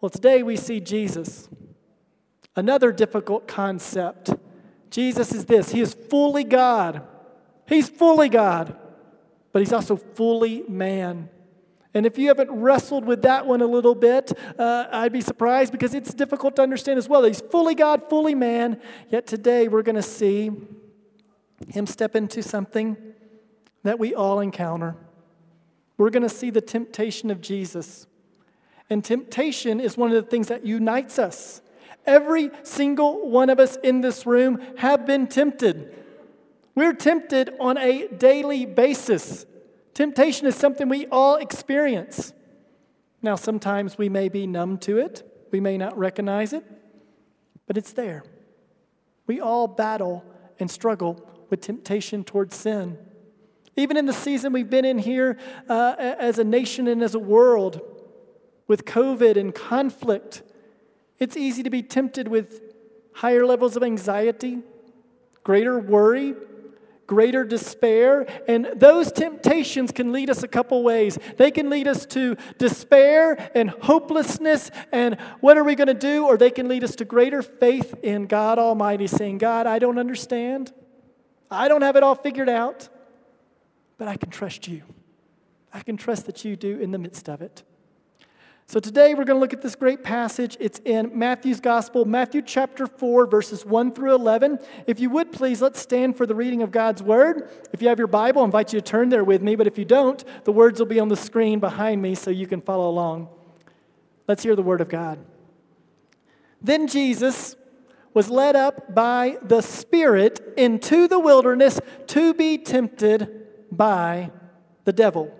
Well, today we see Jesus. Another difficult concept. Jesus is this He is fully God. He's fully God, but He's also fully man. And if you haven't wrestled with that one a little bit, uh, I'd be surprised because it's difficult to understand as well. He's fully God, fully man. Yet today we're going to see him step into something that we all encounter. We're going to see the temptation of Jesus. And temptation is one of the things that unites us. Every single one of us in this room have been tempted. We're tempted on a daily basis. Temptation is something we all experience. Now, sometimes we may be numb to it, we may not recognize it, but it's there. We all battle and struggle with temptation towards sin. Even in the season we've been in here uh, as a nation and as a world, with COVID and conflict, it's easy to be tempted with higher levels of anxiety, greater worry, greater despair. And those temptations can lead us a couple ways. They can lead us to despair and hopelessness and what are we going to do? Or they can lead us to greater faith in God Almighty, saying, God, I don't understand. I don't have it all figured out, but I can trust you. I can trust that you do in the midst of it. So today we're going to look at this great passage. It's in Matthew's Gospel, Matthew chapter 4, verses 1 through 11. If you would please, let's stand for the reading of God's word. If you have your Bible, I invite you to turn there with me, but if you don't, the words will be on the screen behind me so you can follow along. Let's hear the word of God. Then Jesus was led up by the Spirit into the wilderness to be tempted by the devil.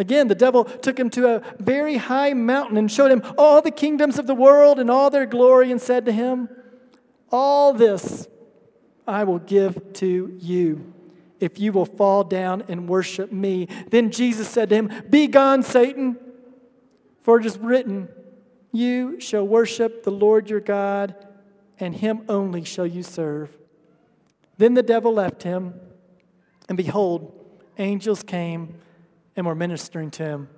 Again, the devil took him to a very high mountain and showed him all the kingdoms of the world and all their glory and said to him, All this I will give to you if you will fall down and worship me. Then Jesus said to him, Be gone, Satan, for it is written, You shall worship the Lord your God, and him only shall you serve. Then the devil left him, and behold, angels came and we're ministering to him.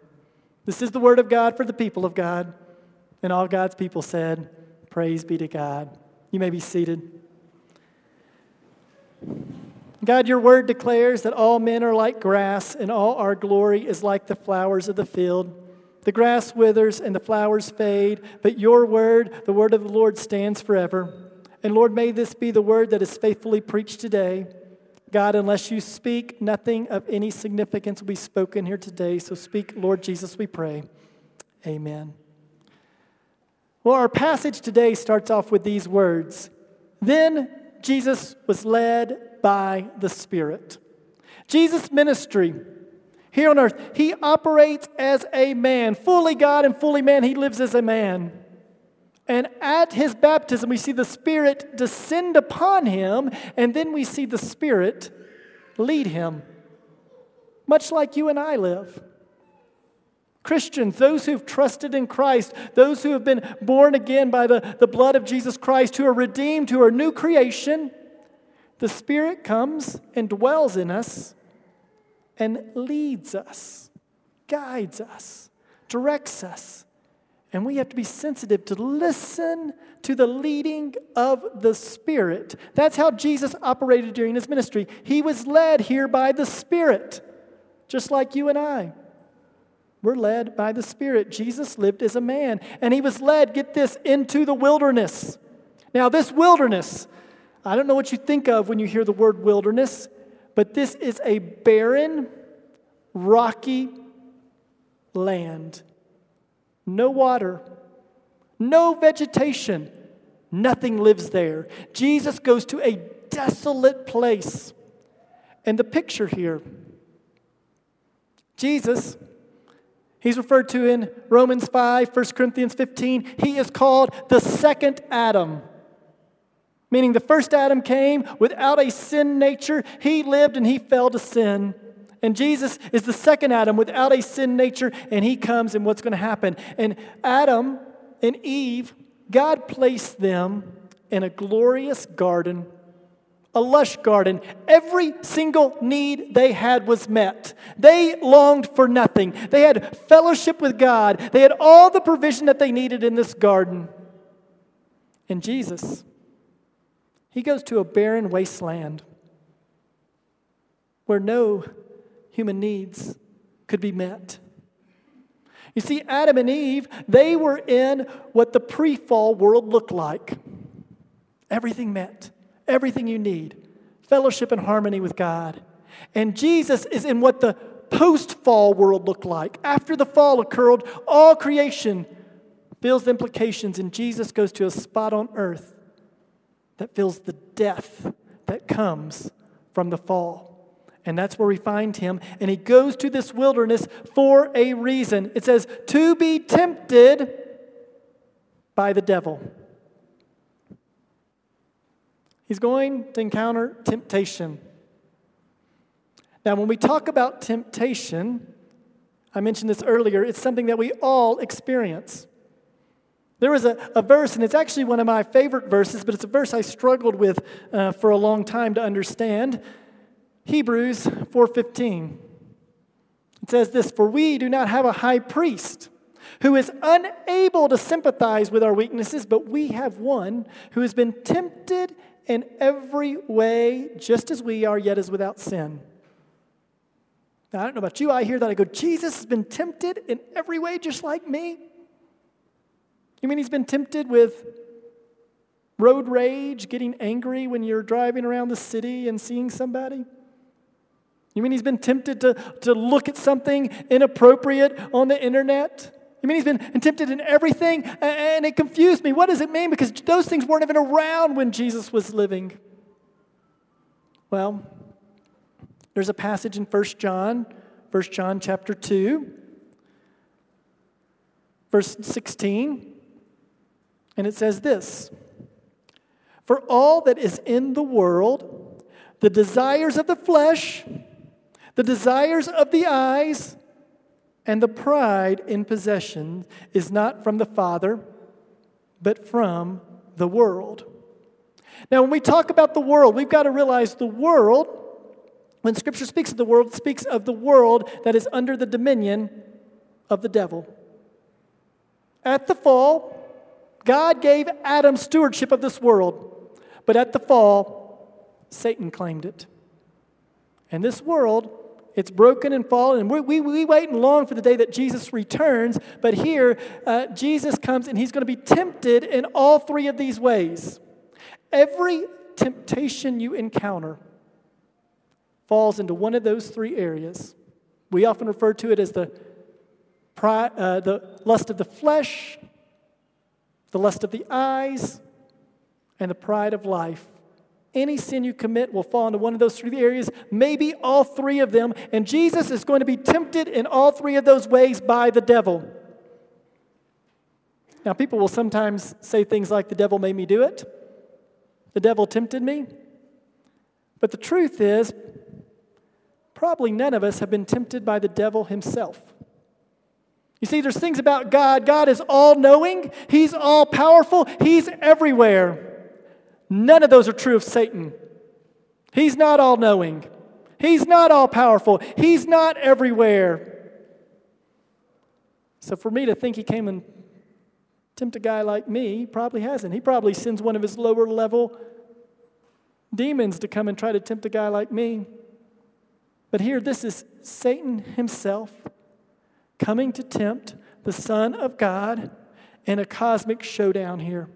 This is the word of God for the people of God. And all God's people said, Praise be to God. You may be seated. God, your word declares that all men are like grass, and all our glory is like the flowers of the field. The grass withers and the flowers fade, but your word, the word of the Lord, stands forever. And Lord, may this be the word that is faithfully preached today. God, unless you speak, nothing of any significance will be spoken here today. So speak, Lord Jesus, we pray. Amen. Well, our passage today starts off with these words Then Jesus was led by the Spirit. Jesus' ministry here on earth, he operates as a man, fully God and fully man. He lives as a man. And at his baptism, we see the Spirit descend upon him, and then we see the Spirit lead him, much like you and I live. Christians, those who've trusted in Christ, those who have been born again by the, the blood of Jesus Christ, who are redeemed, who are new creation, the Spirit comes and dwells in us and leads us, guides us, directs us and we have to be sensitive to listen to the leading of the Spirit. That's how Jesus operated during his ministry. He was led here by the Spirit, just like you and I. We're led by the Spirit. Jesus lived as a man, and he was led, get this, into the wilderness. Now, this wilderness, I don't know what you think of when you hear the word wilderness, but this is a barren, rocky land. No water, no vegetation, nothing lives there. Jesus goes to a desolate place. And the picture here Jesus, he's referred to in Romans 5, 1 Corinthians 15, he is called the second Adam. Meaning the first Adam came without a sin nature, he lived and he fell to sin. And Jesus is the second Adam without a sin nature, and he comes, and what's going to happen? And Adam and Eve, God placed them in a glorious garden, a lush garden. Every single need they had was met. They longed for nothing. They had fellowship with God, they had all the provision that they needed in this garden. And Jesus, he goes to a barren wasteland where no human needs could be met. You see, Adam and Eve, they were in what the pre fall world looked like. Everything met, everything you need, fellowship and harmony with God. And Jesus is in what the post fall world looked like. After the fall occurred, all creation feels the implications, and Jesus goes to a spot on earth that feels the death that comes from the fall. And that's where we find him. And he goes to this wilderness for a reason. It says, to be tempted by the devil. He's going to encounter temptation. Now, when we talk about temptation, I mentioned this earlier, it's something that we all experience. There is a, a verse, and it's actually one of my favorite verses, but it's a verse I struggled with uh, for a long time to understand. Hebrews 4:15. It says this, "For we do not have a high priest who is unable to sympathize with our weaknesses, but we have one who has been tempted in every way just as we are, yet is without sin." Now, I don't know about you, I hear that I go, "Jesus has been tempted in every way just like me?" You mean he's been tempted with road rage, getting angry when you're driving around the city and seeing somebody? You mean he's been tempted to, to look at something inappropriate on the internet? You mean he's been tempted in everything? And it confused me. What does it mean? Because those things weren't even around when Jesus was living. Well, there's a passage in 1 John, 1 John chapter 2, verse 16, and it says this For all that is in the world, the desires of the flesh, the desires of the eyes and the pride in possession is not from the Father, but from the world. Now, when we talk about the world, we've got to realize the world, when Scripture speaks of the world, it speaks of the world that is under the dominion of the devil. At the fall, God gave Adam stewardship of this world, but at the fall, Satan claimed it. And this world it's broken and fallen, and we, we, we wait and long for the day that Jesus returns. But here, uh, Jesus comes and he's going to be tempted in all three of these ways. Every temptation you encounter falls into one of those three areas. We often refer to it as the, pride, uh, the lust of the flesh, the lust of the eyes, and the pride of life. Any sin you commit will fall into one of those three areas, maybe all three of them. And Jesus is going to be tempted in all three of those ways by the devil. Now, people will sometimes say things like, The devil made me do it, the devil tempted me. But the truth is, probably none of us have been tempted by the devil himself. You see, there's things about God. God is all knowing, He's all powerful, He's everywhere. None of those are true of Satan. He's not all knowing, he's not all powerful, he's not everywhere. So, for me to think he came and tempt a guy like me, he probably hasn't. He probably sends one of his lower level demons to come and try to tempt a guy like me. But here, this is Satan himself coming to tempt the Son of God in a cosmic showdown here.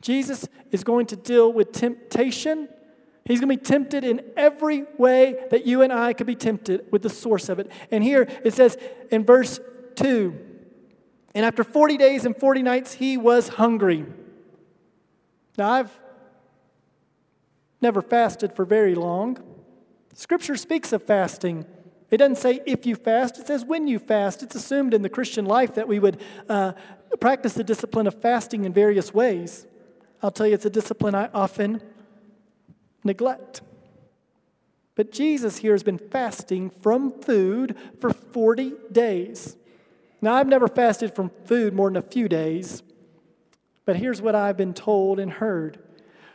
Jesus is going to deal with temptation. He's going to be tempted in every way that you and I could be tempted with the source of it. And here it says in verse 2 And after 40 days and 40 nights, he was hungry. Now, I've never fasted for very long. Scripture speaks of fasting. It doesn't say if you fast, it says when you fast. It's assumed in the Christian life that we would uh, practice the discipline of fasting in various ways. I'll tell you, it's a discipline I often neglect. But Jesus here has been fasting from food for 40 days. Now, I've never fasted from food more than a few days, but here's what I've been told and heard.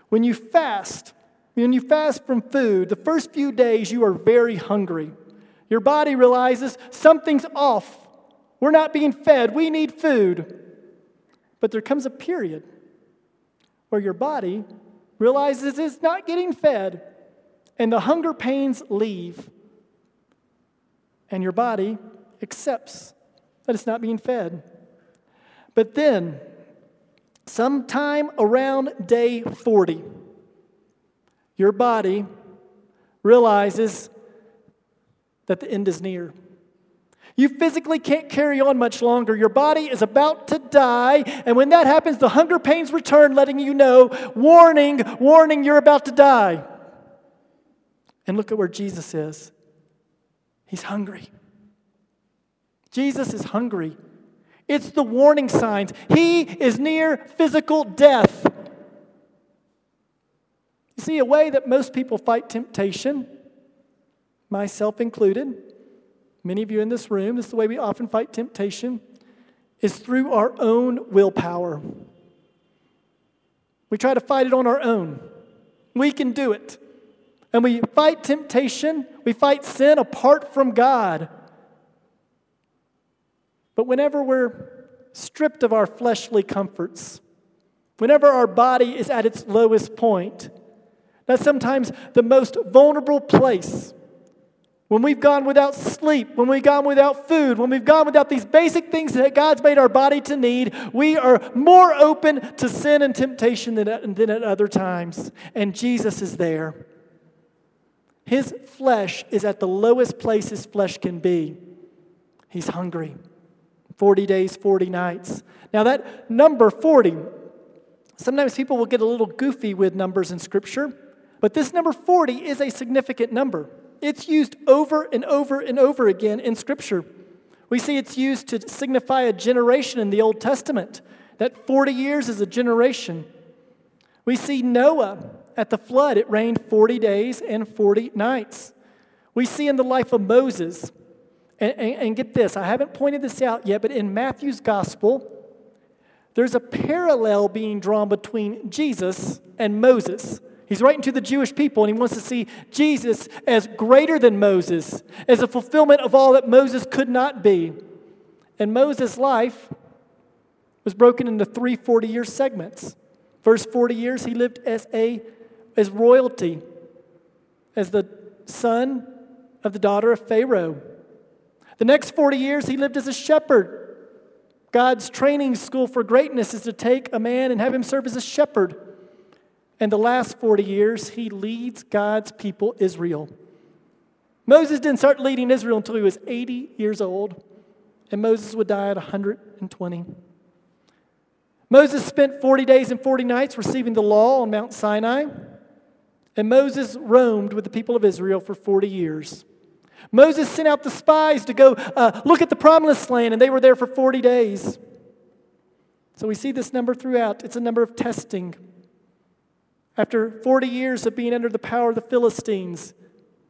When you fast, when you fast from food, the first few days you are very hungry. Your body realizes something's off. We're not being fed. We need food. But there comes a period where your body realizes it's not getting fed, and the hunger pains leave, and your body accepts that it's not being fed. But then, sometime around day 40, your body realizes that the end is near. You physically can't carry on much longer. Your body is about to die. And when that happens, the hunger pains return, letting you know, warning, warning, you're about to die. And look at where Jesus is. He's hungry. Jesus is hungry. It's the warning signs. He is near physical death. You see, a way that most people fight temptation, myself included, many of you in this room, this is the way we often fight temptation, is through our own willpower. We try to fight it on our own. We can do it. And we fight temptation, we fight sin apart from God. But whenever we're stripped of our fleshly comforts, whenever our body is at its lowest point, that's sometimes the most vulnerable place when we've gone without sleep, when we've gone without food, when we've gone without these basic things that God's made our body to need, we are more open to sin and temptation than, than at other times. And Jesus is there. His flesh is at the lowest place his flesh can be. He's hungry. 40 days, 40 nights. Now, that number 40, sometimes people will get a little goofy with numbers in Scripture, but this number 40 is a significant number. It's used over and over and over again in Scripture. We see it's used to signify a generation in the Old Testament, that 40 years is a generation. We see Noah at the flood, it rained 40 days and 40 nights. We see in the life of Moses, and, and, and get this, I haven't pointed this out yet, but in Matthew's gospel, there's a parallel being drawn between Jesus and Moses. He's writing to the Jewish people and he wants to see Jesus as greater than Moses, as a fulfillment of all that Moses could not be. And Moses' life was broken into three 40 year segments. First 40 years, he lived as, a, as royalty, as the son of the daughter of Pharaoh. The next 40 years, he lived as a shepherd. God's training school for greatness is to take a man and have him serve as a shepherd. And the last 40 years, he leads God's people, Israel. Moses didn't start leading Israel until he was 80 years old, and Moses would die at 120. Moses spent 40 days and 40 nights receiving the law on Mount Sinai, and Moses roamed with the people of Israel for 40 years. Moses sent out the spies to go uh, look at the promised land, and they were there for 40 days. So we see this number throughout. It's a number of testing. After 40 years of being under the power of the Philistines,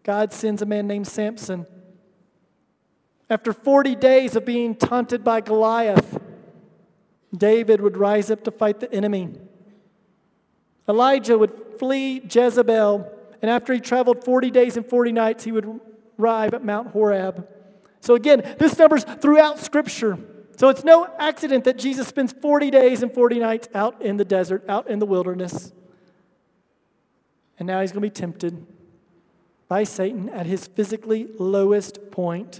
God sends a man named Samson. After 40 days of being taunted by Goliath, David would rise up to fight the enemy. Elijah would flee Jezebel, and after he traveled 40 days and 40 nights, he would arrive at Mount Horeb. So, again, this number's throughout Scripture. So, it's no accident that Jesus spends 40 days and 40 nights out in the desert, out in the wilderness. And now he's going to be tempted by Satan at his physically lowest point.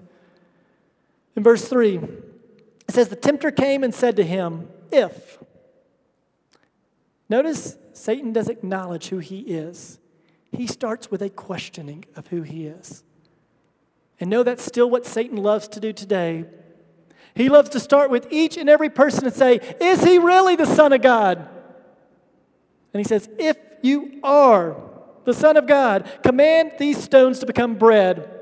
In verse 3, it says, The tempter came and said to him, If. Notice Satan does acknowledge who he is. He starts with a questioning of who he is. And know that's still what Satan loves to do today. He loves to start with each and every person and say, Is he really the Son of God? And he says, If you are the Son of God, command these stones to become bread.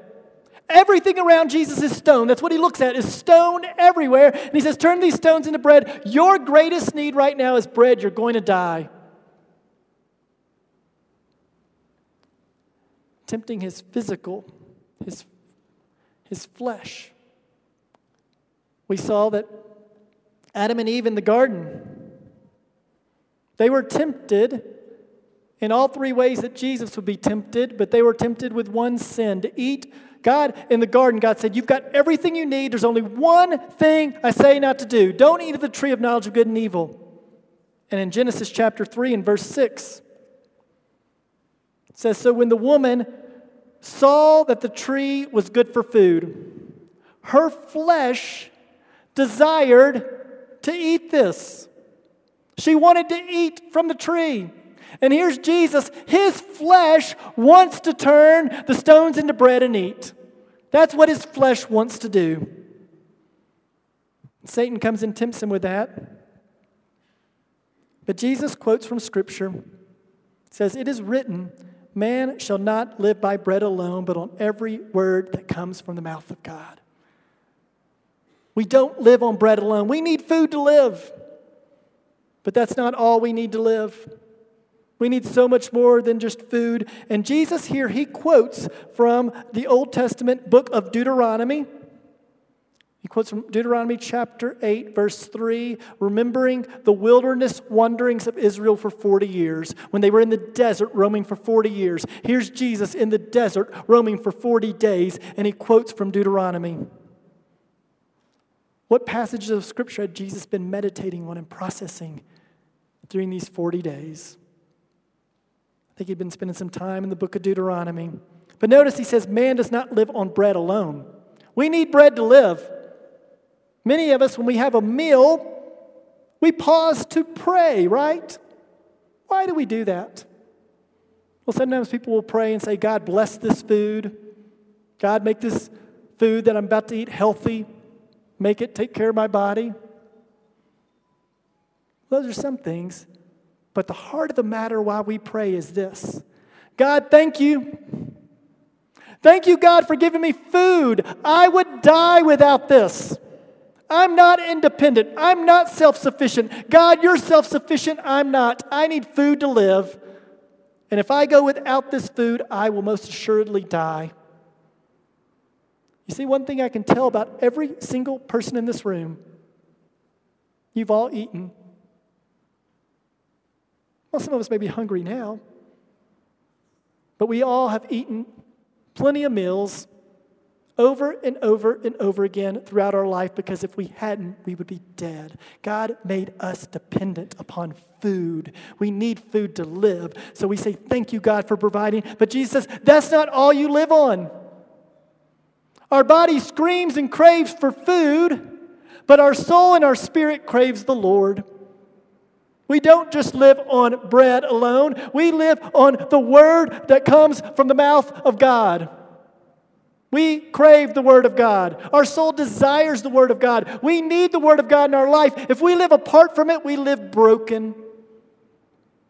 Everything around Jesus is stone. That's what he looks at, is stone everywhere. And he says, Turn these stones into bread. Your greatest need right now is bread. You're going to die. Tempting his physical, his, his flesh. We saw that Adam and Eve in the garden, they were tempted in all three ways that Jesus would be tempted, but they were tempted with one sin to eat. God, in the garden, God said, You've got everything you need. There's only one thing I say not to do. Don't eat of the tree of knowledge of good and evil. And in Genesis chapter 3 and verse 6, it says, So when the woman saw that the tree was good for food, her flesh desired to eat this. She wanted to eat from the tree. And here's Jesus. His flesh wants to turn the stones into bread and eat. That's what his flesh wants to do. Satan comes and tempts him with that. But Jesus quotes from Scripture. says, It is written, Man shall not live by bread alone, but on every word that comes from the mouth of God. We don't live on bread alone. We need food to live. But that's not all we need to live. We need so much more than just food. And Jesus here, he quotes from the Old Testament book of Deuteronomy. He quotes from Deuteronomy chapter 8, verse 3, remembering the wilderness wanderings of Israel for 40 years, when they were in the desert roaming for 40 years. Here's Jesus in the desert roaming for 40 days, and he quotes from Deuteronomy. What passages of Scripture had Jesus been meditating on and processing during these 40 days? Think he'd been spending some time in the book of Deuteronomy. But notice he says, Man does not live on bread alone. We need bread to live. Many of us, when we have a meal, we pause to pray, right? Why do we do that? Well, sometimes people will pray and say, God, bless this food. God, make this food that I'm about to eat healthy. Make it take care of my body. Those are some things. But the heart of the matter why we pray is this God, thank you. Thank you, God, for giving me food. I would die without this. I'm not independent. I'm not self sufficient. God, you're self sufficient. I'm not. I need food to live. And if I go without this food, I will most assuredly die. You see, one thing I can tell about every single person in this room you've all eaten. Well, some of us may be hungry now, but we all have eaten plenty of meals over and over and over again throughout our life because if we hadn't, we would be dead. God made us dependent upon food. We need food to live. So we say, Thank you, God, for providing. But Jesus says, That's not all you live on. Our body screams and craves for food, but our soul and our spirit craves the Lord. We don't just live on bread alone, we live on the word that comes from the mouth of God. We crave the Word of God. Our soul desires the Word of God. We need the Word of God in our life. If we live apart from it, we live broken.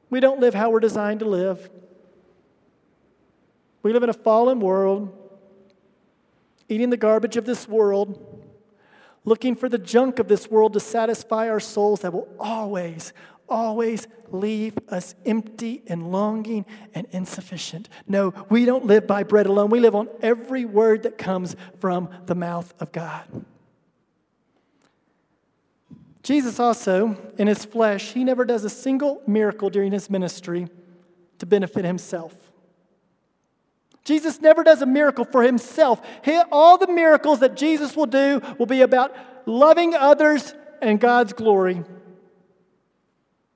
We don't live how we're designed to live. We live in a fallen world, eating the garbage of this world, looking for the junk of this world to satisfy our souls that will always, always leave us empty and longing and insufficient. No, we don't live by bread alone. We live on every word that comes from the mouth of God. Jesus also, in his flesh, he never does a single miracle during his ministry to benefit himself. Jesus never does a miracle for himself. all the miracles that Jesus will do will be about loving others and God's glory.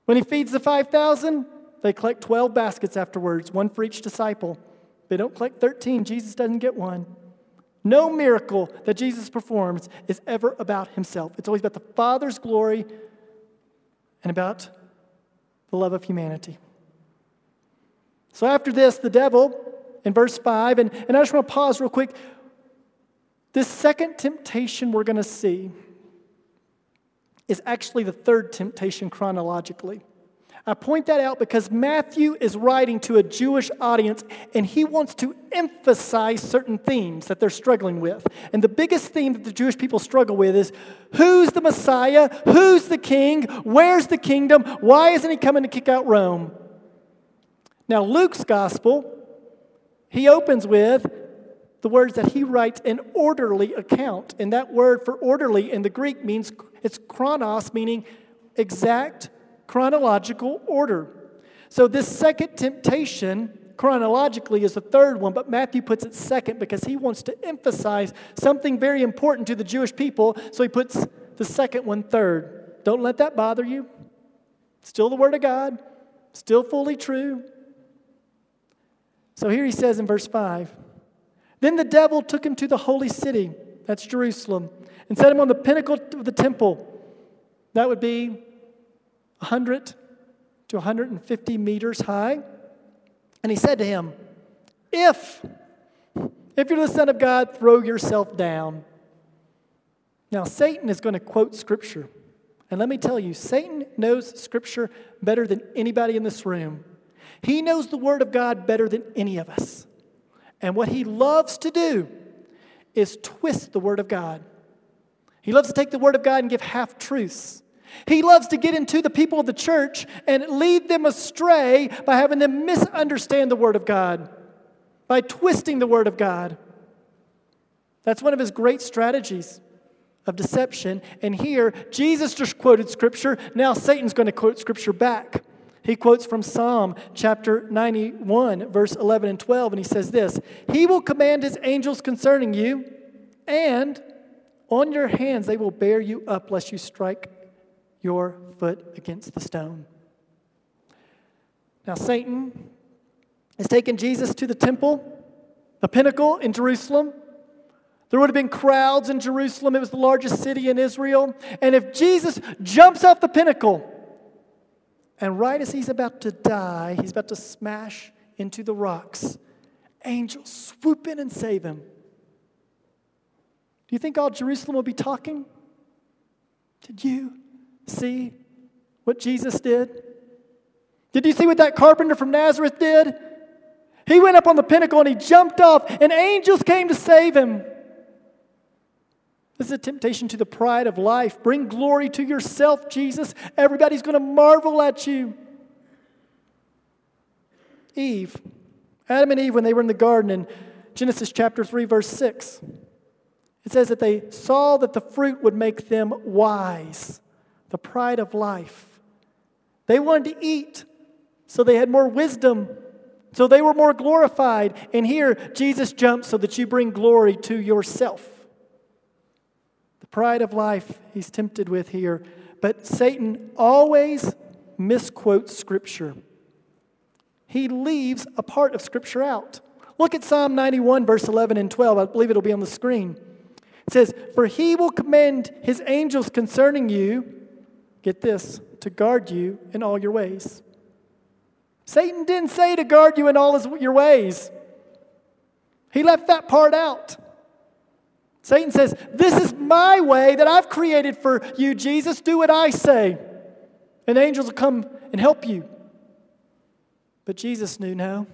When he feeds the 5,000, they collect 12 baskets afterwards, one for each disciple. They don't collect 13, Jesus doesn't get one. No miracle that Jesus performs is ever about himself. It's always about the Father's glory and about the love of humanity. So after this, the devil, in verse 5, and, and I just want to pause real quick. This second temptation we're going to see is actually the third temptation chronologically. I point that out because Matthew is writing to a Jewish audience and he wants to emphasize certain themes that they're struggling with. And the biggest theme that the Jewish people struggle with is who's the Messiah? Who's the king? Where's the kingdom? Why isn't he coming to kick out Rome? Now, Luke's gospel, he opens with the words that he writes an orderly account. And that word for orderly in the Greek means it's chronos, meaning exact chronological order. So, this second temptation, chronologically, is the third one, but Matthew puts it second because he wants to emphasize something very important to the Jewish people. So, he puts the second one third. Don't let that bother you. Still the Word of God, still fully true. So, here he says in verse 5 Then the devil took him to the holy city, that's Jerusalem, and set him on the pinnacle of the temple. That would be 100 to 150 meters high. And he said to him, If, if you're the Son of God, throw yourself down. Now, Satan is going to quote Scripture. And let me tell you, Satan knows Scripture better than anybody in this room. He knows the Word of God better than any of us. And what he loves to do is twist the Word of God. He loves to take the Word of God and give half truths. He loves to get into the people of the church and lead them astray by having them misunderstand the Word of God, by twisting the Word of God. That's one of his great strategies of deception. And here, Jesus just quoted Scripture. Now Satan's going to quote Scripture back. He quotes from Psalm chapter 91, verse 11 and 12, and he says this He will command his angels concerning you, and on your hands they will bear you up, lest you strike your foot against the stone. Now, Satan has taken Jesus to the temple, the pinnacle in Jerusalem. There would have been crowds in Jerusalem. It was the largest city in Israel. And if Jesus jumps off the pinnacle, and right as he's about to die, he's about to smash into the rocks, angels swoop in and save him. Do you think all Jerusalem will be talking? Did you see what Jesus did? Did you see what that carpenter from Nazareth did? He went up on the pinnacle and he jumped off, and angels came to save him. This is a temptation to the pride of life. Bring glory to yourself, Jesus. Everybody's going to marvel at you. Eve, Adam and Eve, when they were in the garden in Genesis chapter 3, verse 6, it says that they saw that the fruit would make them wise the pride of life. They wanted to eat, so they had more wisdom, so they were more glorified. And here, Jesus jumps so that you bring glory to yourself. Pride of life he's tempted with here. But Satan always misquotes Scripture. He leaves a part of Scripture out. Look at Psalm 91, verse 11 and 12. I believe it'll be on the screen. It says, For he will commend his angels concerning you get this, to guard you in all your ways. Satan didn't say to guard you in all his, your ways, he left that part out. Satan says, This is my way that I've created for you, Jesus. Do what I say. And angels will come and help you. But Jesus knew no.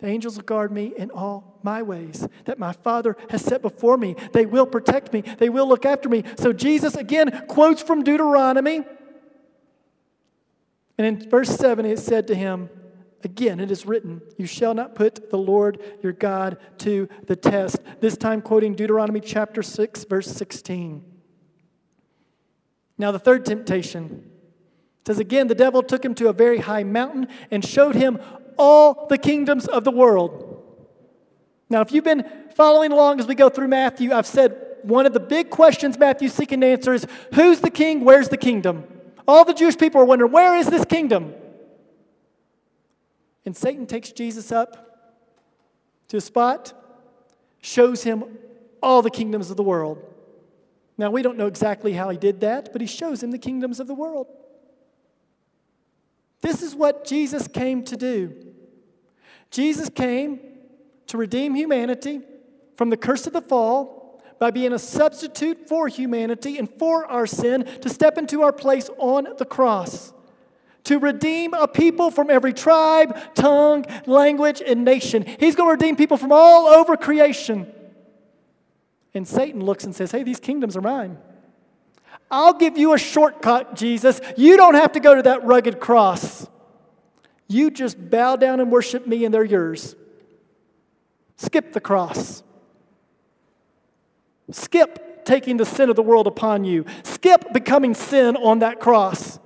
The angels will guard me in all my ways that my Father has set before me. They will protect me, they will look after me. So Jesus again quotes from Deuteronomy. And in verse 7, it said to him, Again, it is written, You shall not put the Lord your God to the test. This time, quoting Deuteronomy chapter 6, verse 16. Now, the third temptation says again, the devil took him to a very high mountain and showed him all the kingdoms of the world. Now, if you've been following along as we go through Matthew, I've said one of the big questions Matthew's seeking to answer is who's the king? Where's the kingdom? All the Jewish people are wondering, where is this kingdom? And Satan takes Jesus up to a spot, shows him all the kingdoms of the world. Now, we don't know exactly how he did that, but he shows him the kingdoms of the world. This is what Jesus came to do. Jesus came to redeem humanity from the curse of the fall by being a substitute for humanity and for our sin to step into our place on the cross. To redeem a people from every tribe, tongue, language, and nation. He's going to redeem people from all over creation. And Satan looks and says, Hey, these kingdoms are mine. I'll give you a shortcut, Jesus. You don't have to go to that rugged cross. You just bow down and worship me, and they're yours. Skip the cross. Skip taking the sin of the world upon you. Skip becoming sin on that cross.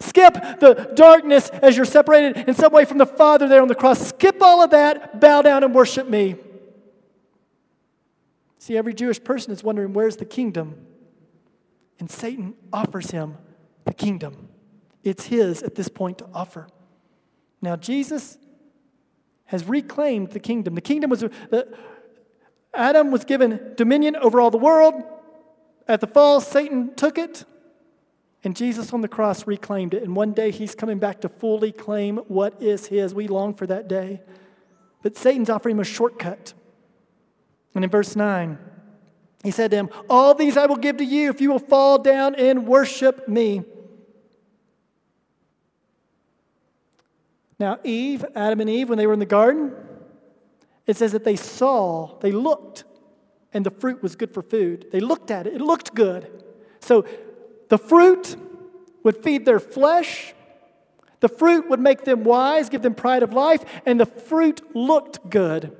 Skip the darkness as you're separated in some way from the Father there on the cross. Skip all of that, bow down and worship me. See, every Jewish person is wondering where's the kingdom? And Satan offers him the kingdom. It's his at this point to offer. Now, Jesus has reclaimed the kingdom. The kingdom was, uh, the, Adam was given dominion over all the world. At the fall, Satan took it, and Jesus on the cross reclaimed it. And one day he's coming back to fully claim what is his. We long for that day. But Satan's offering him a shortcut. And in verse 9, he said to him, All these I will give to you if you will fall down and worship me. Now, Eve, Adam and Eve, when they were in the garden, it says that they saw, they looked, and the fruit was good for food. They looked at it, it looked good. So the fruit would feed their flesh, the fruit would make them wise, give them pride of life, and the fruit looked good.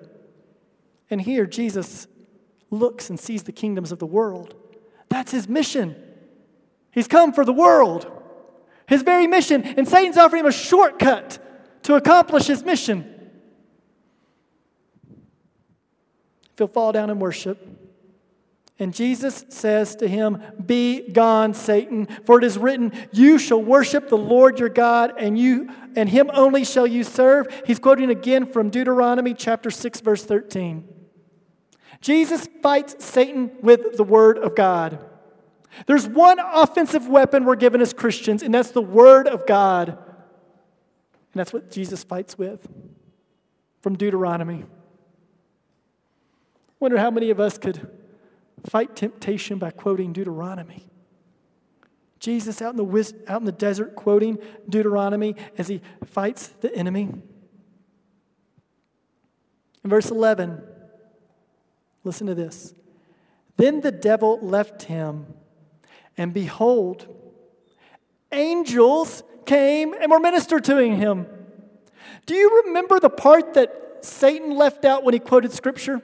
And here, Jesus looks and sees the kingdoms of the world. That's his mission. He's come for the world, his very mission. And Satan's offering him a shortcut to accomplish his mission. If he'll fall down and worship. And Jesus says to him, Be gone, Satan, for it is written, You shall worship the Lord your God, and you and him only shall you serve. He's quoting again from Deuteronomy chapter 6, verse 13. Jesus fights Satan with the Word of God. There's one offensive weapon we're given as Christians, and that's the Word of God. And that's what Jesus fights with from Deuteronomy. Wonder how many of us could fight temptation by quoting Deuteronomy. Jesus out in the, out in the desert quoting Deuteronomy as he fights the enemy. In verse 11, Listen to this. Then the devil left him, and behold, angels came and were ministered to him. Do you remember the part that Satan left out when he quoted scripture?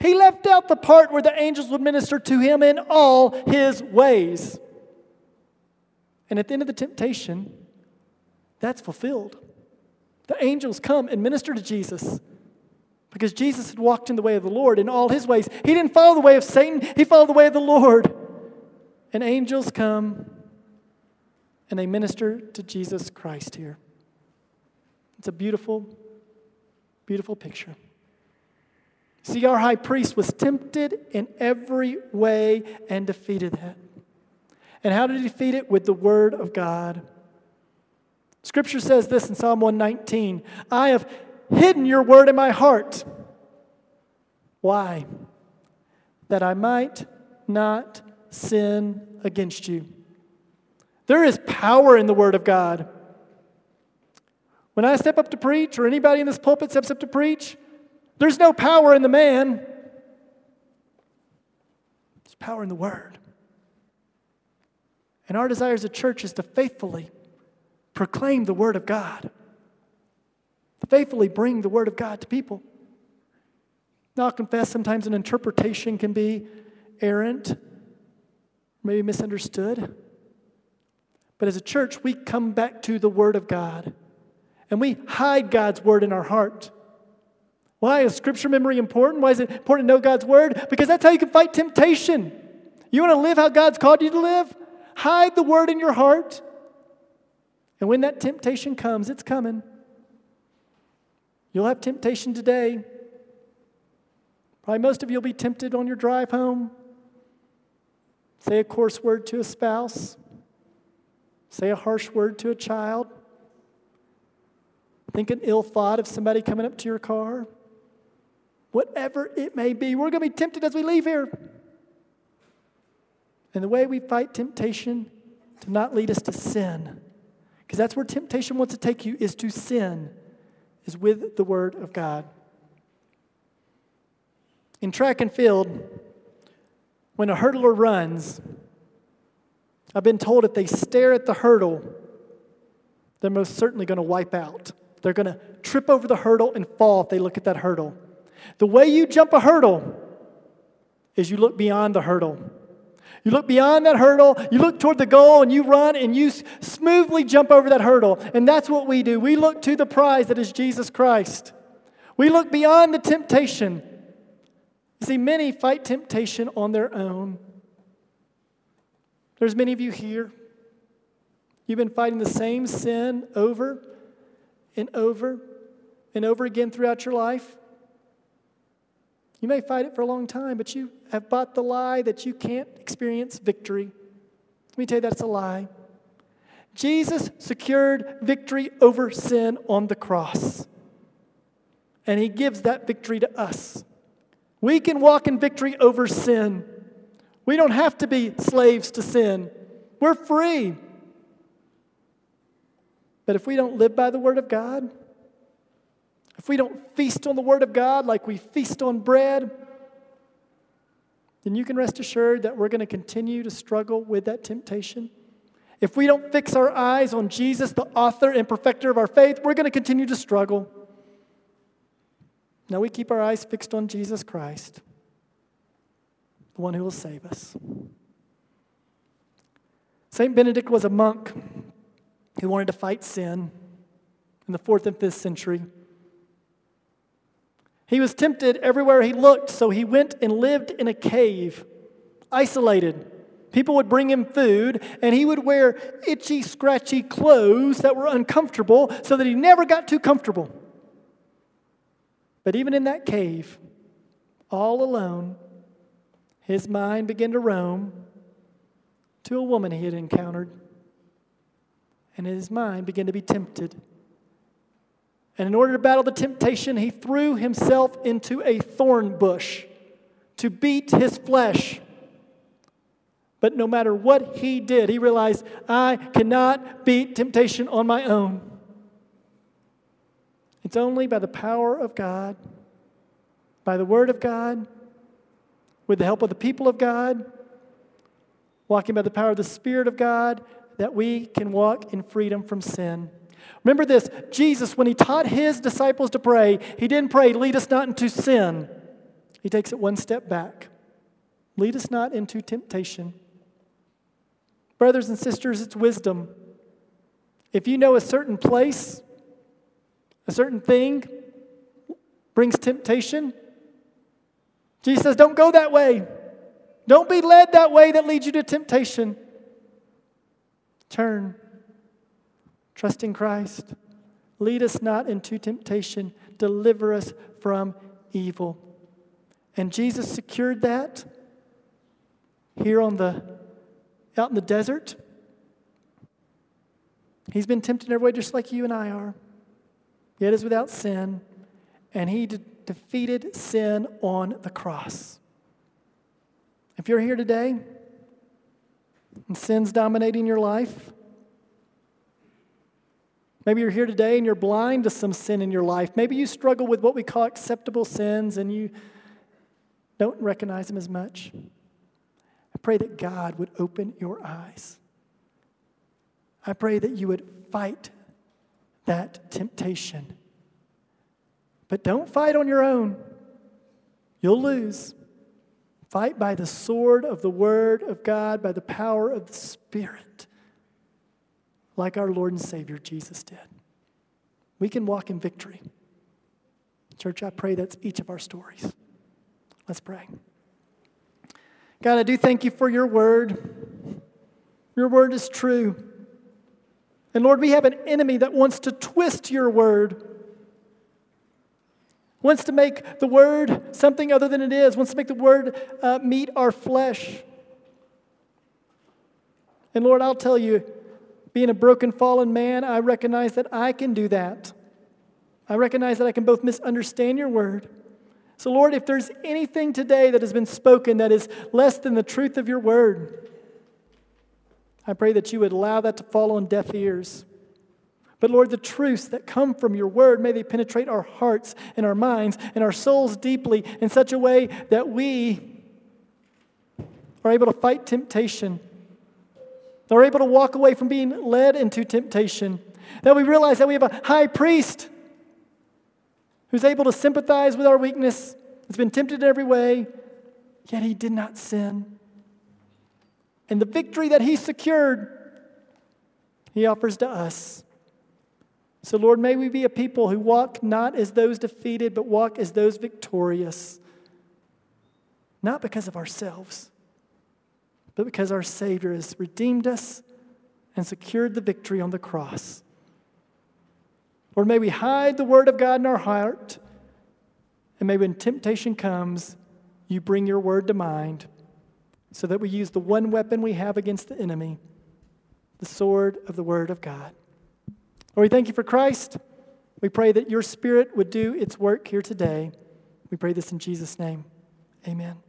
He left out the part where the angels would minister to him in all his ways. And at the end of the temptation, that's fulfilled. The angels come and minister to Jesus because Jesus had walked in the way of the Lord in all his ways. He didn't follow the way of Satan, he followed the way of the Lord. And angels come and they minister to Jesus Christ here. It's a beautiful, beautiful picture. See, our high priest was tempted in every way and defeated that. And how did he defeat it? With the word of God. Scripture says this in Psalm 119 I have hidden your word in my heart. Why? That I might not sin against you. There is power in the word of God. When I step up to preach, or anybody in this pulpit steps up to preach, there's no power in the man. There's power in the word. And our desire as a church is to faithfully proclaim the word of God faithfully bring the Word of God to people. Now, I'll confess sometimes an interpretation can be errant, maybe misunderstood. But as a church, we come back to the Word of God and we hide God's Word in our heart. Why is scripture memory important? Why is it important to know God's Word? Because that's how you can fight temptation. You want to live how God's called you to live? Hide the Word in your heart. And when that temptation comes, it's coming. You'll have temptation today. Probably most of you will be tempted on your drive home. Say a coarse word to a spouse. say a harsh word to a child, think an ill thought of somebody coming up to your car, whatever it may be, we're going to be tempted as we leave here. And the way we fight temptation to not lead us to sin, because that's where temptation wants to take you, is to sin, is with the Word of God. In track and field, when a hurdler runs, I've been told if they stare at the hurdle, they're most certainly going to wipe out. They're going to trip over the hurdle and fall if they look at that hurdle. The way you jump a hurdle is you look beyond the hurdle. You look beyond that hurdle, you look toward the goal, and you run and you smoothly jump over that hurdle. And that's what we do. We look to the prize that is Jesus Christ. We look beyond the temptation. You see, many fight temptation on their own. There's many of you here. You've been fighting the same sin over and over and over again throughout your life. You may fight it for a long time, but you have bought the lie that you can't experience victory. Let me tell you that's a lie. Jesus secured victory over sin on the cross, and he gives that victory to us. We can walk in victory over sin. We don't have to be slaves to sin. We're free. But if we don't live by the Word of God, if we don't feast on the Word of God like we feast on bread, then you can rest assured that we're going to continue to struggle with that temptation. If we don't fix our eyes on Jesus, the author and perfecter of our faith, we're going to continue to struggle. Now we keep our eyes fixed on Jesus Christ, the one who will save us. St. Benedict was a monk who wanted to fight sin in the fourth and fifth century. He was tempted everywhere he looked, so he went and lived in a cave, isolated. People would bring him food, and he would wear itchy, scratchy clothes that were uncomfortable so that he never got too comfortable. But even in that cave, all alone, his mind began to roam to a woman he had encountered. And his mind began to be tempted. And in order to battle the temptation, he threw himself into a thorn bush to beat his flesh. But no matter what he did, he realized, I cannot beat temptation on my own. It's only by the power of God, by the Word of God, with the help of the people of God, walking by the power of the Spirit of God, that we can walk in freedom from sin. Remember this Jesus, when he taught his disciples to pray, he didn't pray, lead us not into sin. He takes it one step back. Lead us not into temptation. Brothers and sisters, it's wisdom. If you know a certain place a certain thing brings temptation, Jesus says, Don't go that way. Don't be led that way that leads you to temptation. Turn. Trust in Christ. Lead us not into temptation. Deliver us from evil. And Jesus secured that here on the out in the desert. He's been tempted every way just like you and I are yet is without sin, and he de- defeated sin on the cross. If you're here today and sin's dominating your life, maybe you're here today and you're blind to some sin in your life. Maybe you struggle with what we call acceptable sins and you don't recognize them as much. I pray that God would open your eyes. I pray that you would fight that temptation. But don't fight on your own, you'll lose. Fight by the sword of the Word of God, by the power of the Spirit, like our Lord and Savior Jesus did. We can walk in victory. Church, I pray that's each of our stories. Let's pray. God, I do thank you for your word. Your word is true. And Lord, we have an enemy that wants to twist your word, wants to make the word something other than it is, wants to make the word uh, meet our flesh. And Lord, I'll tell you, Being a broken, fallen man, I recognize that I can do that. I recognize that I can both misunderstand your word. So, Lord, if there's anything today that has been spoken that is less than the truth of your word, I pray that you would allow that to fall on deaf ears. But Lord, the truths that come from your word, may they penetrate our hearts and our minds and our souls deeply in such a way that we are able to fight temptation, that we're able to walk away from being led into temptation, that we realize that we have a high priest who's able to sympathize with our weakness, has been tempted in every way, yet he did not sin. And the victory that he secured, he offers to us. So, Lord, may we be a people who walk not as those defeated, but walk as those victorious. Not because of ourselves, but because our Savior has redeemed us and secured the victory on the cross. Lord, may we hide the Word of God in our heart, and may when temptation comes, you bring your Word to mind so that we use the one weapon we have against the enemy the sword of the Word of God. Lord, we thank you for Christ. We pray that your Spirit would do its work here today. We pray this in Jesus' name. Amen.